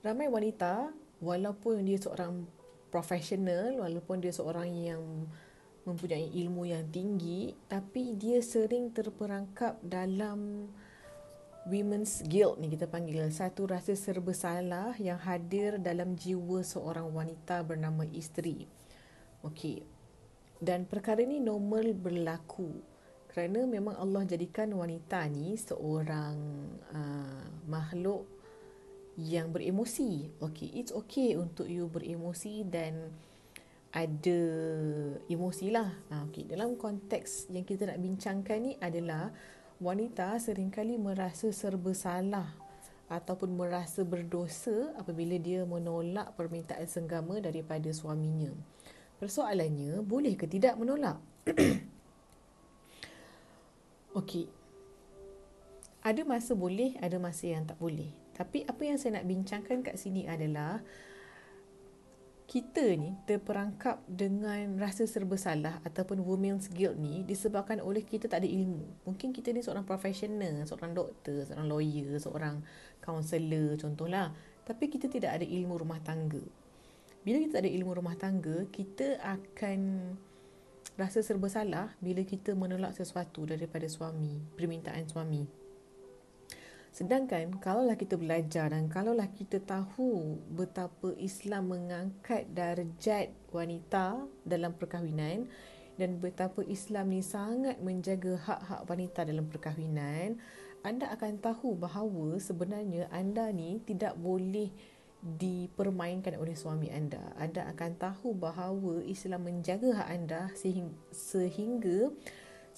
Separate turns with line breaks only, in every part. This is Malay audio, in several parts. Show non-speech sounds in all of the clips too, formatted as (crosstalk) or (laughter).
ramai wanita walaupun dia seorang profesional walaupun dia seorang yang mempunyai ilmu yang tinggi tapi dia sering terperangkap dalam women's guilt ni kita panggil satu rasa serba salah yang hadir dalam jiwa seorang wanita bernama isteri. Okey. Dan perkara ni normal berlaku kerana memang Allah jadikan wanita ni seorang uh, makhluk yang beremosi. Okay, it's okay untuk you beremosi dan ada emosi lah. Ha, okay, dalam konteks yang kita nak bincangkan ni adalah wanita seringkali merasa serba salah ataupun merasa berdosa apabila dia menolak permintaan senggama daripada suaminya. Persoalannya, boleh ke tidak menolak? (clears throat) Okey. Ada masa boleh, ada masa yang tak boleh. Tapi apa yang saya nak bincangkan kat sini adalah kita ni terperangkap dengan rasa serba salah ataupun women's guilt ni disebabkan oleh kita tak ada ilmu. Mungkin kita ni seorang profesional, seorang doktor, seorang lawyer, seorang kaunselor contohlah. Tapi kita tidak ada ilmu rumah tangga. Bila kita tak ada ilmu rumah tangga, kita akan rasa serba salah bila kita menolak sesuatu daripada suami, permintaan suami. Sedangkan kalaulah kita belajar dan kalaulah kita tahu betapa Islam mengangkat darjat wanita dalam perkahwinan dan betapa Islam ni sangat menjaga hak-hak wanita dalam perkahwinan, anda akan tahu bahawa sebenarnya anda ni tidak boleh dipermainkan oleh suami anda. Anda akan tahu bahawa Islam menjaga hak anda sehingga, sehingga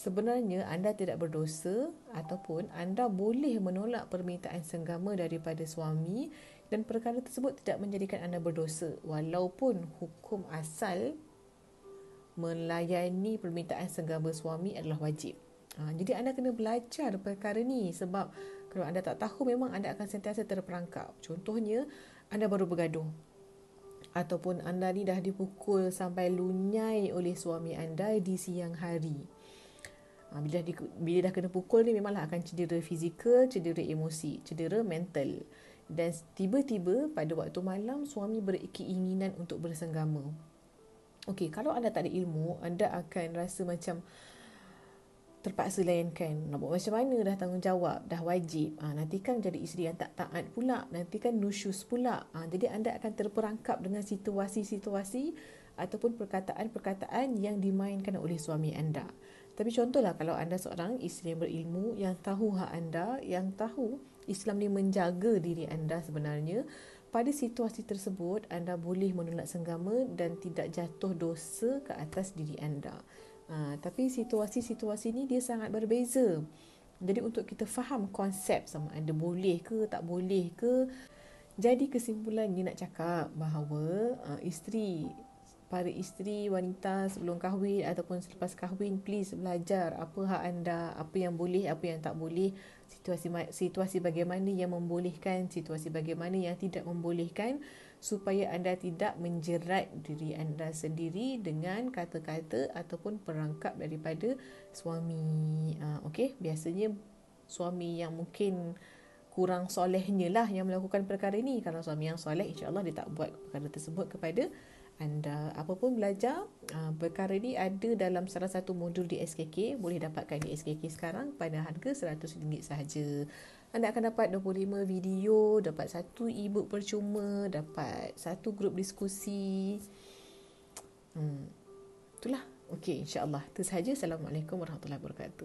sebenarnya anda tidak berdosa ataupun anda boleh menolak permintaan senggama daripada suami dan perkara tersebut tidak menjadikan anda berdosa walaupun hukum asal melayani permintaan senggama suami adalah wajib. Ha, jadi anda kena belajar perkara ni sebab kalau anda tak tahu memang anda akan sentiasa terperangkap. Contohnya anda baru bergaduh ataupun anda ni dah dipukul sampai lunyai oleh suami anda di siang hari. Ha, bila, di, bila dah kena pukul ni memanglah akan cedera fizikal, cedera emosi, cedera mental. Dan tiba-tiba pada waktu malam suami berkeinginan untuk bersenggama. Okey, kalau anda tak ada ilmu, anda akan rasa macam terpaksa layankan. Nak buat macam mana dah tanggungjawab, dah wajib. Ha, nanti kan jadi isteri yang tak taat pula. Nanti kan nusyus pula. Ha, jadi anda akan terperangkap dengan situasi-situasi ataupun perkataan-perkataan yang dimainkan oleh suami anda. Tapi contohlah kalau anda seorang isteri yang berilmu yang tahu hak anda, yang tahu Islam ni menjaga diri anda sebenarnya, pada situasi tersebut anda boleh menolak senggama dan tidak jatuh dosa ke atas diri anda. Ha, tapi situasi-situasi ni dia sangat berbeza. Jadi untuk kita faham konsep sama ada boleh ke tak boleh ke, jadi kesimpulannya nak cakap bahawa uh, isteri para isteri wanita sebelum kahwin ataupun selepas kahwin please belajar apa hak anda apa yang boleh apa yang tak boleh situasi situasi bagaimana yang membolehkan situasi bagaimana yang tidak membolehkan supaya anda tidak menjerat diri anda sendiri dengan kata-kata ataupun perangkap daripada suami. Uh, okey? Biasanya suami yang mungkin kurang solehnya lah yang melakukan perkara ini kalau suami yang soleh insyaallah dia tak buat perkara tersebut kepada anda apa pun belajar uh, perkara ini ada dalam salah satu modul di SKK boleh dapatkan di SKK sekarang pada harga RM100 sahaja anda akan dapat 25 video dapat satu e-book percuma dapat satu grup diskusi hmm. itulah Okey, insyaAllah. Itu sahaja. Assalamualaikum warahmatullahi wabarakatuh.